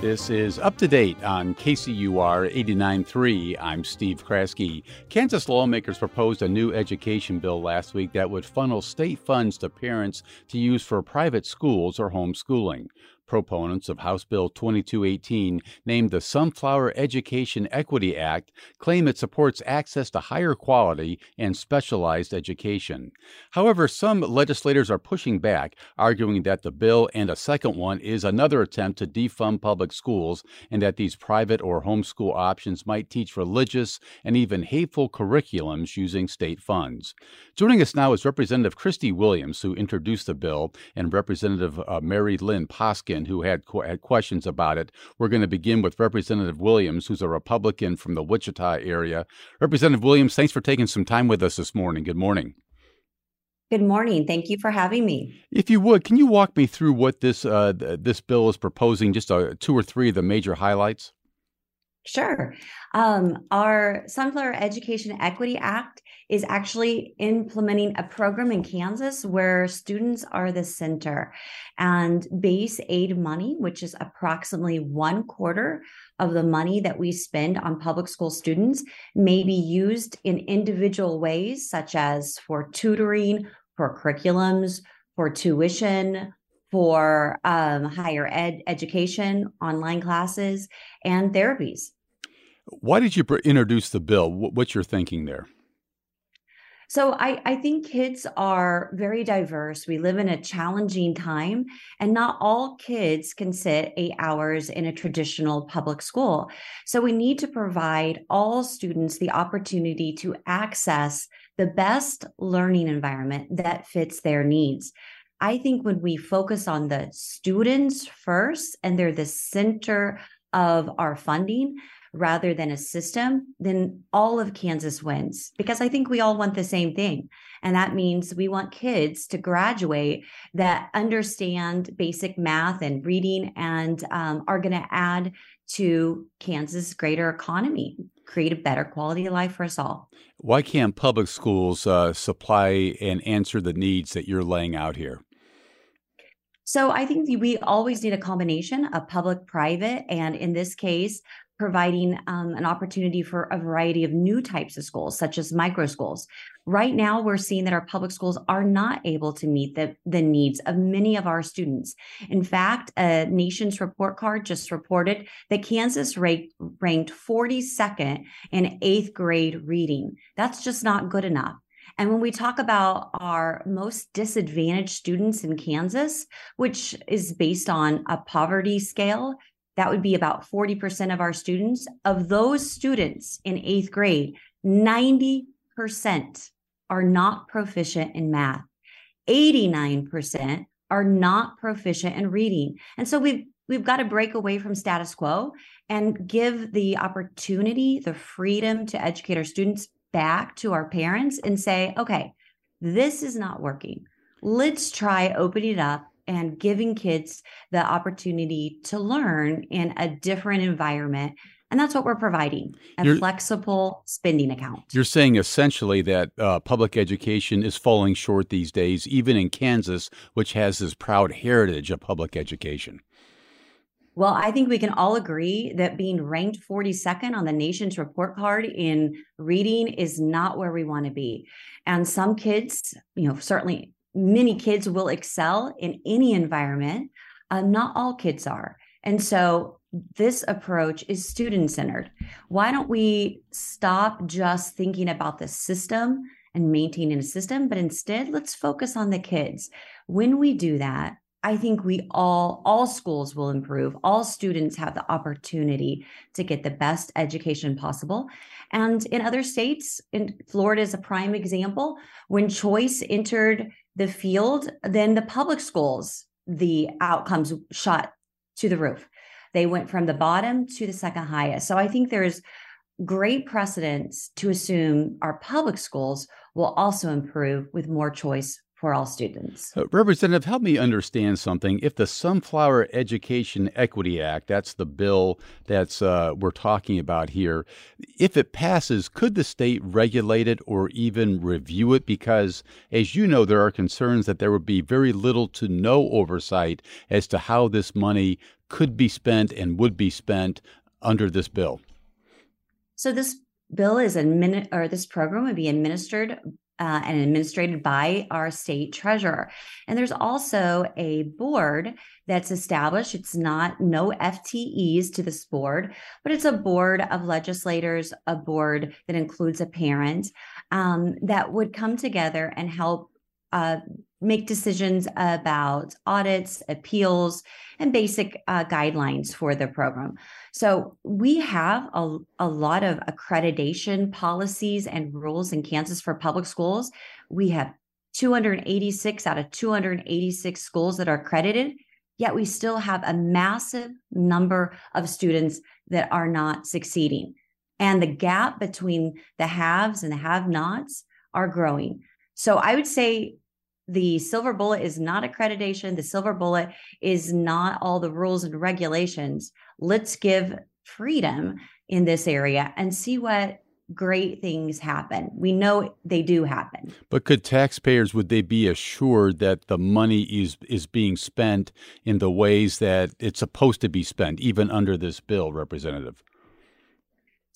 This is up to date on KCUR 89.3. I'm Steve Kraske. Kansas lawmakers proposed a new education bill last week that would funnel state funds to parents to use for private schools or homeschooling. Proponents of House Bill 2218, named the Sunflower Education Equity Act, claim it supports access to higher quality and specialized education. However, some legislators are pushing back, arguing that the bill and a second one is another attempt to defund public schools and that these private or homeschool options might teach religious and even hateful curriculums using state funds. Joining us now is Representative Kristey Williams, who introduced the bill, and Representative uh, Mari-Lynn Poskin who had, had questions about it. We're going to begin with Representative Williams, who's a Republican from the Wichita area. Representative Williams, thanks for taking some time with us this morning. Good morning. Good morning. Thank you for having me. If you would, can you walk me through what this uh, this bill is proposing? Just a, two or three of the major highlights. Sure. Um, our Sunflower Education Equity Act is actually implementing a program in Kansas where students are the center and base aid money, which is approximately one quarter of the money that we spend on public school students, may be used in individual ways, such as for tutoring, for curriculums, for tuition, for um, higher ed education, online classes, and therapies. Why did you introduce the bill? What's your thinking there? So I, I think kids are very diverse. We live in a challenging time, and not all kids can sit eight hours in a traditional public school. So we need to provide all students the opportunity to access the best learning environment that fits their needs. I think when we focus on the students first and they're the center of our funding, rather than a system, then all of Kansas wins because I think we all want the same thing. And that means we want kids to graduate that understand basic math and reading and um, are going to add to Kansas' greater economy, create a better quality of life for us all. Why can't public schools uh, supply and answer the needs that you're laying out here? So I think we always need a combination of public, private, and in this case, providing um, an opportunity for a variety of new types of schools, such as micro schools. Right now, we're seeing that our public schools are not able to meet the, the needs of many of our students. In fact, a nation's report card just reported that Kansas ranked, ranked 42nd in eighth grade reading. That's just not good enough. And when we talk about our most disadvantaged students in Kansas, which is based on a poverty scale, that would be about 40% of our students. Of those students in eighth grade, 90% are not proficient in math. 89% are not proficient in reading. And so we've we've got to break away from status quo and give the opportunity, the freedom to educate our students back to our parents and say, okay, this is not working. Let's try opening it up and giving kids the opportunity to learn in a different environment. And that's what we're providing a you're, flexible spending account. You're saying essentially that uh, public education is falling short these days, even in Kansas, which has this proud heritage of public education. Well, I think we can all agree that being ranked 42nd on the nation's report card in reading is not where we want to be. And some kids, you know, certainly many kids will excel in any environment. Uh, not all kids are. And so this approach is student centered. Why don't we stop just thinking about the system and maintaining a system, but instead let's focus on the kids. When we do that, I think we all, all schools will improve. All students have the opportunity to get the best education possible. And in other states, in Florida is a prime example, when choice entered the field, then the public schools, the outcomes shot to the roof. They went from the bottom to the second highest. So I think there's great precedence to assume our public schools will also improve with more choice for all students. Uh, Representative, help me understand something. If the Sunflower Education Equity Act, that's the bill that's uh, we're talking about here, if it passes, could the state regulate it or even review it? Because, as you know, there are concerns that there would be very little to no oversight as to how this money could be spent and would be spent under this bill. So this bill is admin or this program would be administered uh, and administered by our state treasurer. And there's also a board that's established. It's not no FTEs to this board, but it's a board of legislators, a board that includes a parent um, that would come together and help uh, make decisions about audits, appeals, and basic uh, guidelines for the program. So we have a, a lot of accreditation policies and rules in Kansas for public schools. We have 286 out of 286 schools that are accredited, yet we still have a massive number of students that are not succeeding. And the gap between the haves and the have nots are growing. So I would say the silver bullet is not accreditation. The silver bullet is not all the rules and regulations. Let's give freedom in this area and see what great things happen. We know they do happen. But could taxpayers would they be assured that the money is is being spent in the ways that it's supposed to be spent even under this bill, representative?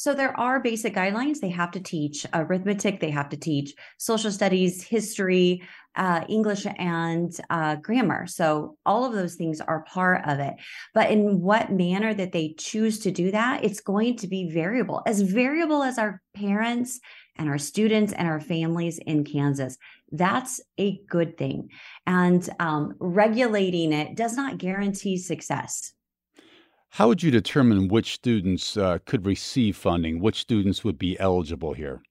So there are basic guidelines. They have to teach arithmetic, they have to teach social studies, history, uh, English, and uh, grammar. So all of those things are part of it. But in what manner that they choose to do that, it's going to be variable, as variable as our parents and our students and our families in Kansas. That's a good thing. And um, regulating it does not guarantee success. How would you determine which students uh, could receive funding? Which students would be eligible here?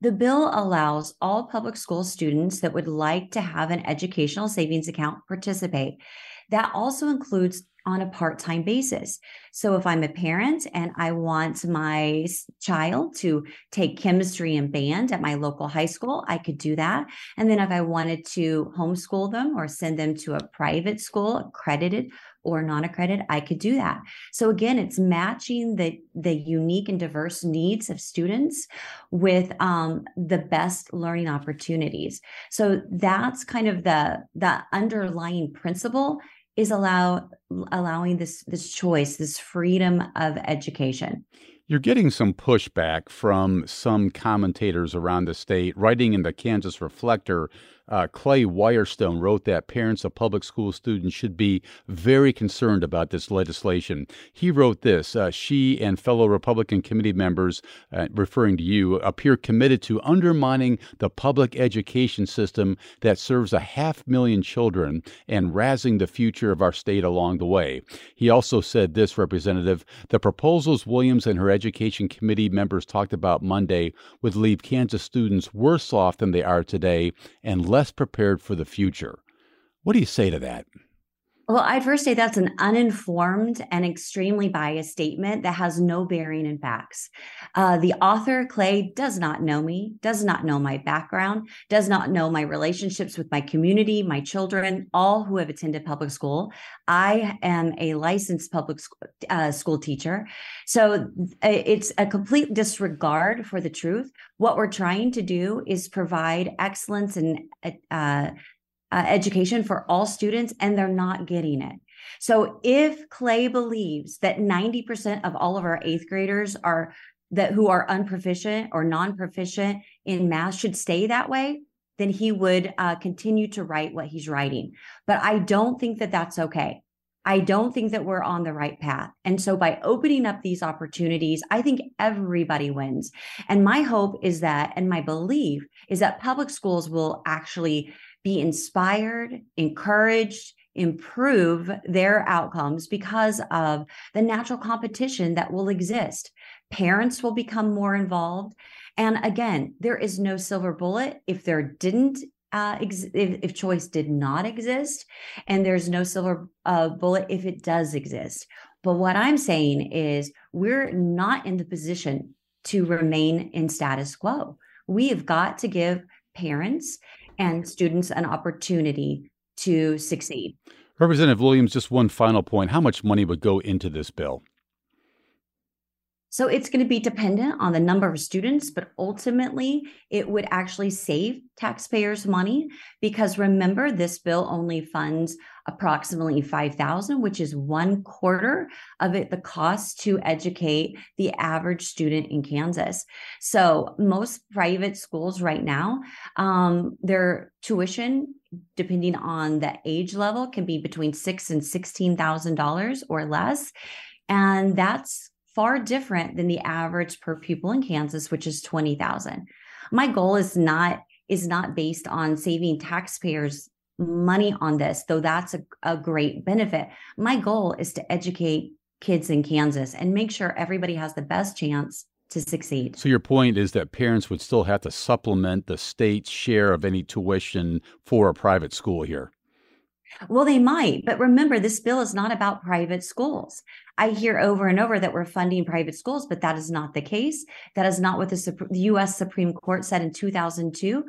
The bill allows all public school students that would like to have an educational savings account participate. That also includes on a part time basis. So, if I'm a parent and I want my child to take chemistry and band at my local high school, I could do that. And then, if I wanted to homeschool them or send them to a private school, accredited or non-accredited i could do that so again it's matching the the unique and diverse needs of students with um, the best learning opportunities so that's kind of the the underlying principle is allow allowing this this choice this freedom of education you're getting some pushback from some commentators around the state. Writing in the Kansas Reflector, uh, Clay Wirestone wrote that parents of public school students should be very concerned about this legislation. He wrote this uh, She and fellow Republican committee members, uh, referring to you, appear committed to undermining the public education system that serves a half million children and razzing the future of our state along the way. He also said this, Representative the proposals Williams and her Education Committee members talked about Monday would leave Kansas students worse off than they are today and less prepared for the future. What do you say to that? Well, I'd first say that's an uninformed and extremely biased statement that has no bearing in facts. Uh, the author, Clay, does not know me, does not know my background, does not know my relationships with my community, my children, all who have attended public school. I am a licensed public school, uh, school teacher. So uh, it's a complete disregard for the truth. What we're trying to do is provide excellence and uh, uh, education for all students and they're not getting it. So if Clay believes that 90% of all of our eighth graders are that who are unproficient or non-proficient in math should stay that way, then he would uh, continue to write what he's writing. But I don't think that that's okay. I don't think that we're on the right path. And so by opening up these opportunities, I think everybody wins. And my hope is that, and my belief is that public schools will actually be inspired, encouraged, improve their outcomes because of the natural competition that will exist. Parents will become more involved. And again, there is no silver bullet. If there didn't, uh, ex- if, if, choice did not exist, and there's no silver uh, bullet if it does exist. But what I'm saying is, we're not in the position to remain in status quo. We have got to give parents and students an opportunity to succeed. Representative Williams, just one final point. How much money would go into this bill? So it's going to be dependent on the number of students, but ultimately it would actually save taxpayers money because remember this bill only funds approximately 5000 which is one quarter of it the cost to educate the average student in Kansas. So most private schools right now um, their tuition depending on the age level can be between 6 and 16,000 dollars or less and that's far different than the average per pupil in Kansas, which is 20,000. My goal is not is not based on saving taxpayers money on this, though that's a, a great benefit. My goal is to educate kids in Kansas and make sure everybody has the best chance to succeed. So your point is that parents would still have to supplement the state's share of any tuition for a private school here. Well, they might, but remember, this bill is not about private schools. I hear over and over that we're funding private schools, but that is not the case. That is not what the, U.S. Supreme Court said in 2002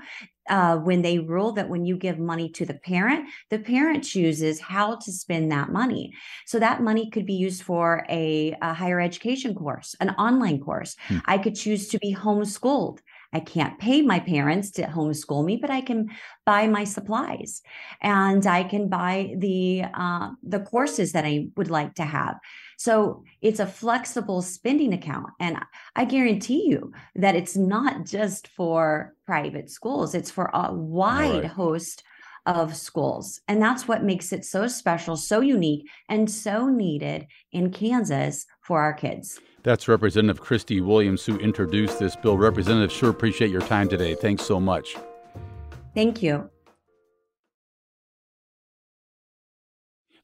uh, when they ruled that when you give money to the parent, the parent chooses how to spend that money. So that money could be used for a, a higher education course, an online course. Hmm. I could choose to be homeschooled. I can't pay my parents to homeschool me, but I can buy my supplies and I can buy the uh, the courses that I would like to have. So it's a flexible spending account, and I guarantee you that it's not just for private schools; it's for a wide right. host of schools. And that's what makes it so special, so unique, and so needed in Kansas for our kids. That's Representative Kristey Williams who introduced this bill. Representative, sure appreciate your time today. Thanks so much. Thank you.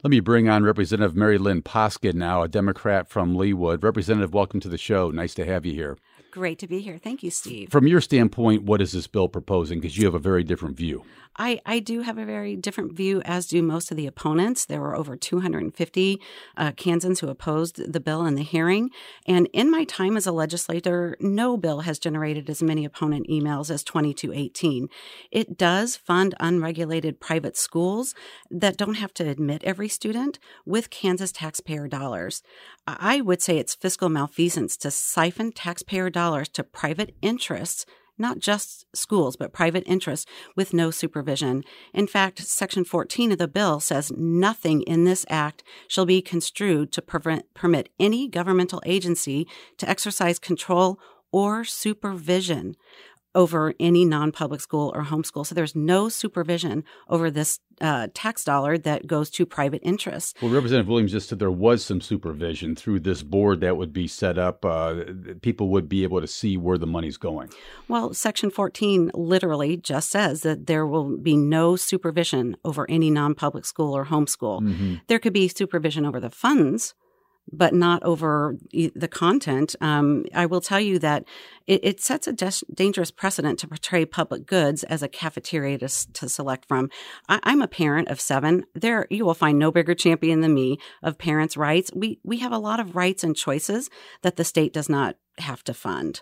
Let me bring on Representative Mari-Lynn Poskin now, a Democrat from Leawood. Representative, welcome to the show. Nice to have you here. Great to be here. Thank you, Steve. From your standpoint, what is this bill proposing? Because you have a very different view. I, I do have a very different view, as do most of the opponents. There were over 250 uh, Kansans who opposed the bill in the hearing. And in my time as a legislator, no bill has generated as many opponent emails as 2218. It does fund unregulated private schools that don't have to admit every student with Kansas taxpayer dollars. I would say it's fiscal malfeasance to siphon taxpayer dollars to private interests not just schools, but private interests with no supervision. In fact, Section 14 of the bill says nothing in this act shall be construed to prevent, permit any governmental agency to exercise control or supervision over any non public school or homeschool. So there's no supervision over this uh, tax dollar that goes to private interests. Well, Representative Williams just said there was some supervision through this board that would be set up. Uh, people would be able to see where the money's going. Well, Section 14 literally just says that there will be no supervision over any non public school or homeschool. Mm-hmm. There could be supervision over the funds but not over the content. Um, I will tell you that it, it sets a dangerous precedent to portray public goods as a cafeteria to, to select from. I, am a parent of seven. There, you will find no bigger champion than me of parents' rights. We we have a lot of rights and choices that the state does not have to fund.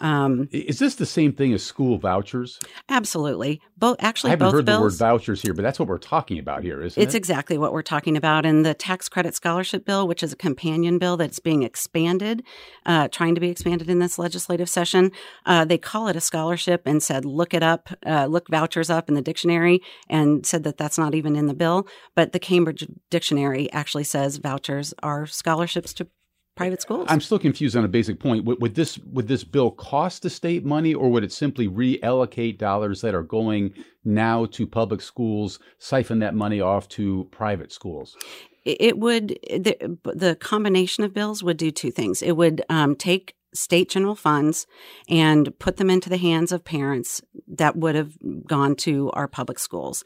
Um, Is this the same thing as school vouchers? Absolutely. Both actually, I haven't both heard bills, the word vouchers here, but that's what we're talking about here, isn't it's it? It's exactly what we're talking about. in the tax credit scholarship bill, which is a companion bill that's being expanded, uh, trying to be expanded in this legislative session, uh, they call it a scholarship and said look it up, uh, look vouchers up in the dictionary, and said that that's not even in the bill. But the Cambridge Dictionary actually says vouchers are scholarships to private schools. I'm still confused on a basic point. Would, would, this would this bill cost the state money, or would it simply reallocate dollars that are going now to public schools, siphon that money off to private schools? It would the, the combination of bills would do two things. It would um, take state general funds and put them into the hands of parents that would have gone to our public schools.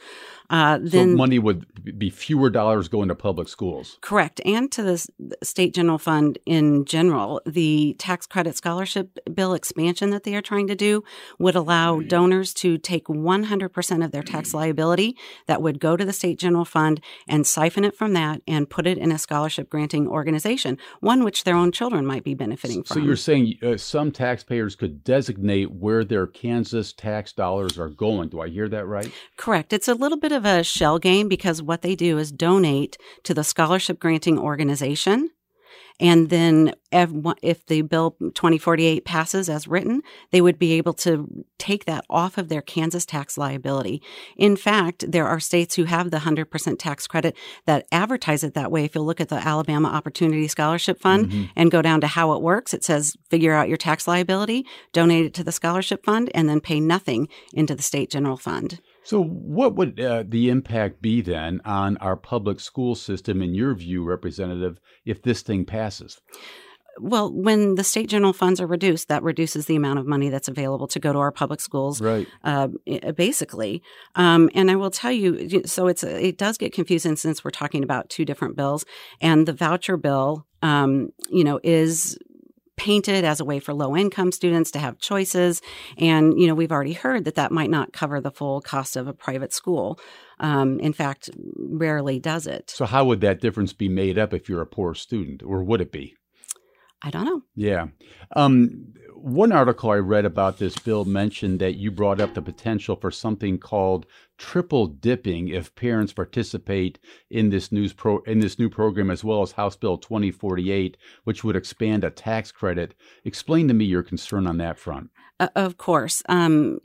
Uh, then so money would be fewer dollars going to public schools. Correct, and to the state general fund in general. The tax credit scholarship bill expansion that they are trying to do would allow mm. donors to take 100% of their tax liability that would go to the state general fund and siphon it from that and put it in a scholarship granting organization, one which their own children might be benefiting from. So you're saying saying uh, some taxpayers could designate where their Kansas tax dollars are going. Do I hear that right? Correct. It's a little bit of a shell game because what they do is donate to the scholarship granting organization and then if the bill 2048 passes as written, they would be able to take that off of their Kansas tax liability. In fact, there are states who have the 100% tax credit that advertise it that way. If you look at the Alabama Opportunity Scholarship Fund mm-hmm. and go down to how it works, it says figure out your tax liability, donate it to the scholarship fund, and then pay nothing into the state general fund. So, what would uh, the impact be then on our public school system, in your view, Representative, if this thing passes? Well, when the state general funds are reduced, that reduces the amount of money that's available to go to our public schools, right? Uh, basically, um, and I will tell you, so it's it does get confusing since we're talking about two different bills, and the voucher bill, um, you know, is painted as a way for low income students to have choices. And, you know, we've already heard that that might not cover the full cost of a private school. Um, in fact, rarely does it. So, how would that difference be made up if you're a poor student, or would it be? I don't know. Yeah. Um, one article I read about this bill mentioned that you brought up the potential for something called triple dipping if parents participate in this news pro in this new program as well as House Bill 2048 which would expand a tax credit. Explain to me your concern on that front. Uh, of course. Um,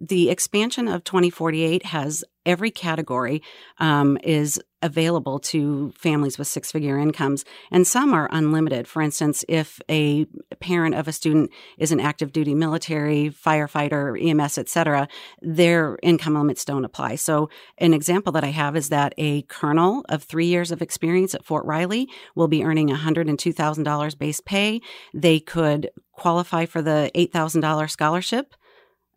the expansion of 2048 has every category um, is available to families with six figure incomes, and some are unlimited. For instance, if a parent of a student is an active duty military, firefighter, EMS, etc., their income limits don't apply. So, an example that I have is that a colonel of three years of experience at Fort Riley will be earning $102,000 base pay. They could qualify for the $8,000 scholarship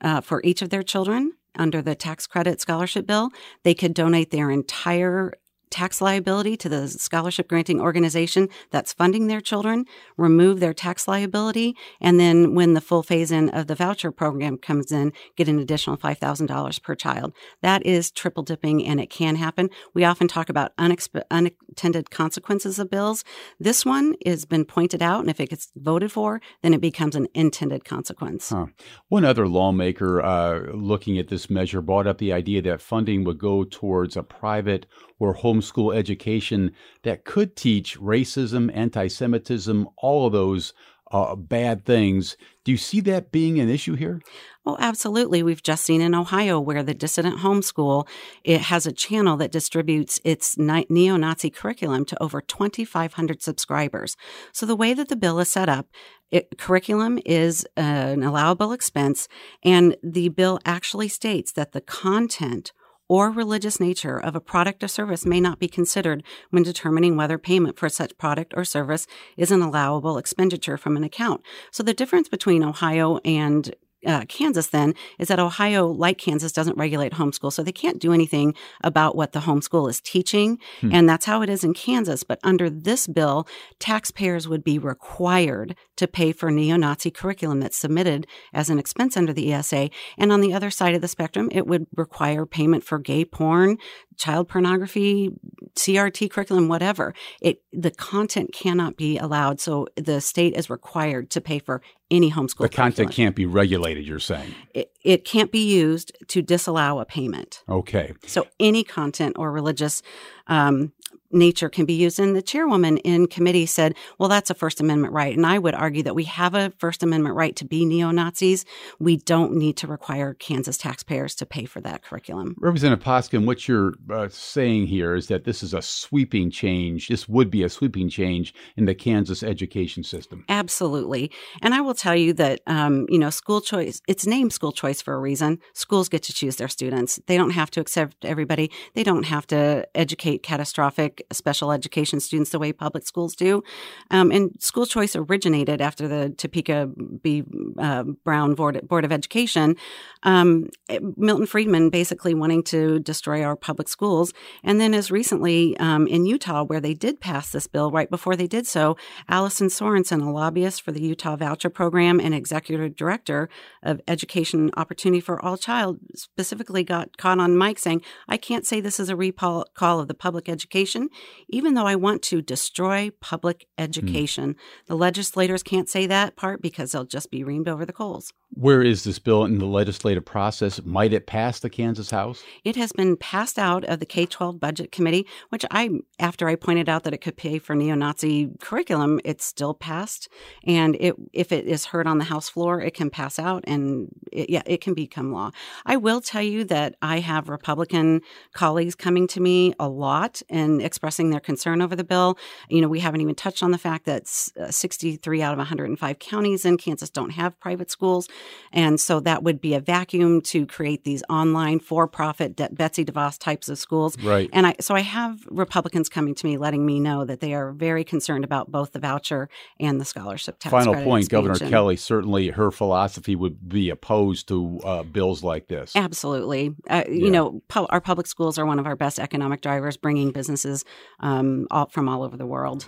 uh, for each of their children under the tax credit scholarship bill. They could donate their entire tax liability to the scholarship granting organization that's funding their children, remove their tax liability, and then when the full phase in of the voucher program comes in, get an additional $5,000 per child. That is triple dipping and it can happen. We often talk about unexpe- unintended consequences of bills. This one has been pointed out, and if it gets voted for, then it becomes an intended consequence. Huh. One other lawmaker uh, looking at this measure brought up the idea that funding would go towards a private or homeschool education that could teach racism, anti Semitism, all of those uh, bad things. Do you see that being an issue here? Oh, absolutely. We've just seen in Ohio where the dissident homeschool it has a channel that distributes its neo-Nazi curriculum to over 2,500 subscribers. So the way that the bill is set up, it, curriculum is an allowable expense, and the bill actually states that the content or religious nature of a product or service may not be considered when determining whether payment for such product or service is an allowable expenditure from an account. So the difference between Ohio and uh, Kansas then is that Ohio, like Kansas, doesn't regulate homeschool. So they can't do anything about what the homeschool is teaching. Hmm. And that's how it is in Kansas. But under this bill, taxpayers would be required to pay for neo Nazi curriculum that's submitted as an expense under the ESA. And on the other side of the spectrum, it would require payment for gay porn, child pornography, CRT curriculum, whatever. It the content cannot be allowed. So the state is required to pay for any homeschool. The content can't be regulated. You're saying it, it can't be used to disallow a payment. Okay. So any content or religious um, nature can be used. And the chairwoman in committee said, well, that's a First Amendment right. And I would argue that we have a First Amendment right to be neo Nazis. We don't need to require Kansas taxpayers to pay for that curriculum. Representative Poskin, what you're uh, saying here is that this is a sweeping change. This would be a sweeping change in the Kansas education system. Absolutely. And I will tell you that, um, you know, school choice, it's named school choice for a reason. Schools get to choose their students. They don't have to accept everybody. They don't have to educate catastrophic special education students the way public schools do. Um, and school choice originated after the Topeka B. Uh, Brown Board, Board of Education. Um, Milton Friedman basically wanting to destroy our public schools. And then as recently um, in Utah, where they did pass this bill, right before they did so, Allison Sorensen, a lobbyist for the Utah Voucher Program and executive director of Education Opportunity for All Child, specifically got caught on mic saying, I can't say this is a recall of the public education even though I want to destroy public Hmm. education. The legislators can't say that part because they'll just be reamed over the coals. Where is this bill in the legislative process? Might it pass the Kansas House? It has been passed out of the K 12 Budget Committee, which I, after I pointed out that it could pay for neo Nazi curriculum, it's still passed. And it, if it is heard on the House floor, it can pass out and it, yeah, it can become law. I will tell you that I have Republican colleagues coming to me a lot and expressing their concern over the bill. You know, we haven't even touched on the fact that uh, 63 out of 105 counties in Kansas don't have private schools. And so that would be a vacuum to create these online for profit Betsy DeVos types of schools. Right. And I so I have Republicans coming to me letting me know that they are very concerned about both the voucher and the scholarship tax. Final point, Governor. Kelly, certainly her philosophy would be opposed to uh, bills like this. Absolutely. Uh, you know, pu- our public schools are one of our best economic drivers, bringing businesses um, all, from all over the world.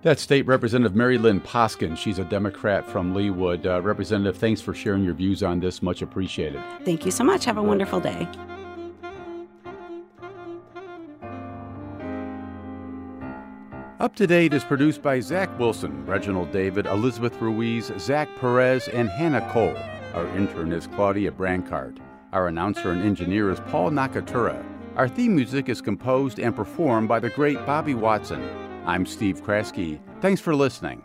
That's State Representative Mari-Lynn Poskin. She's a Democrat from Leawood. Uh, Representative, thanks for sharing your views on this. Much appreciated. Thank you so much. Have a wonderful day. Up to Date is produced by Zach Wilson, Reginald David, Elizabeth Ruiz, Zach Perez, and Hannah Cole. Our intern is Claudia Brancart. Our announcer and engineer is Paul Nakatura. Our theme music is composed and performed by the great Bobby Watson. I'm Steve Kraske. Thanks for listening.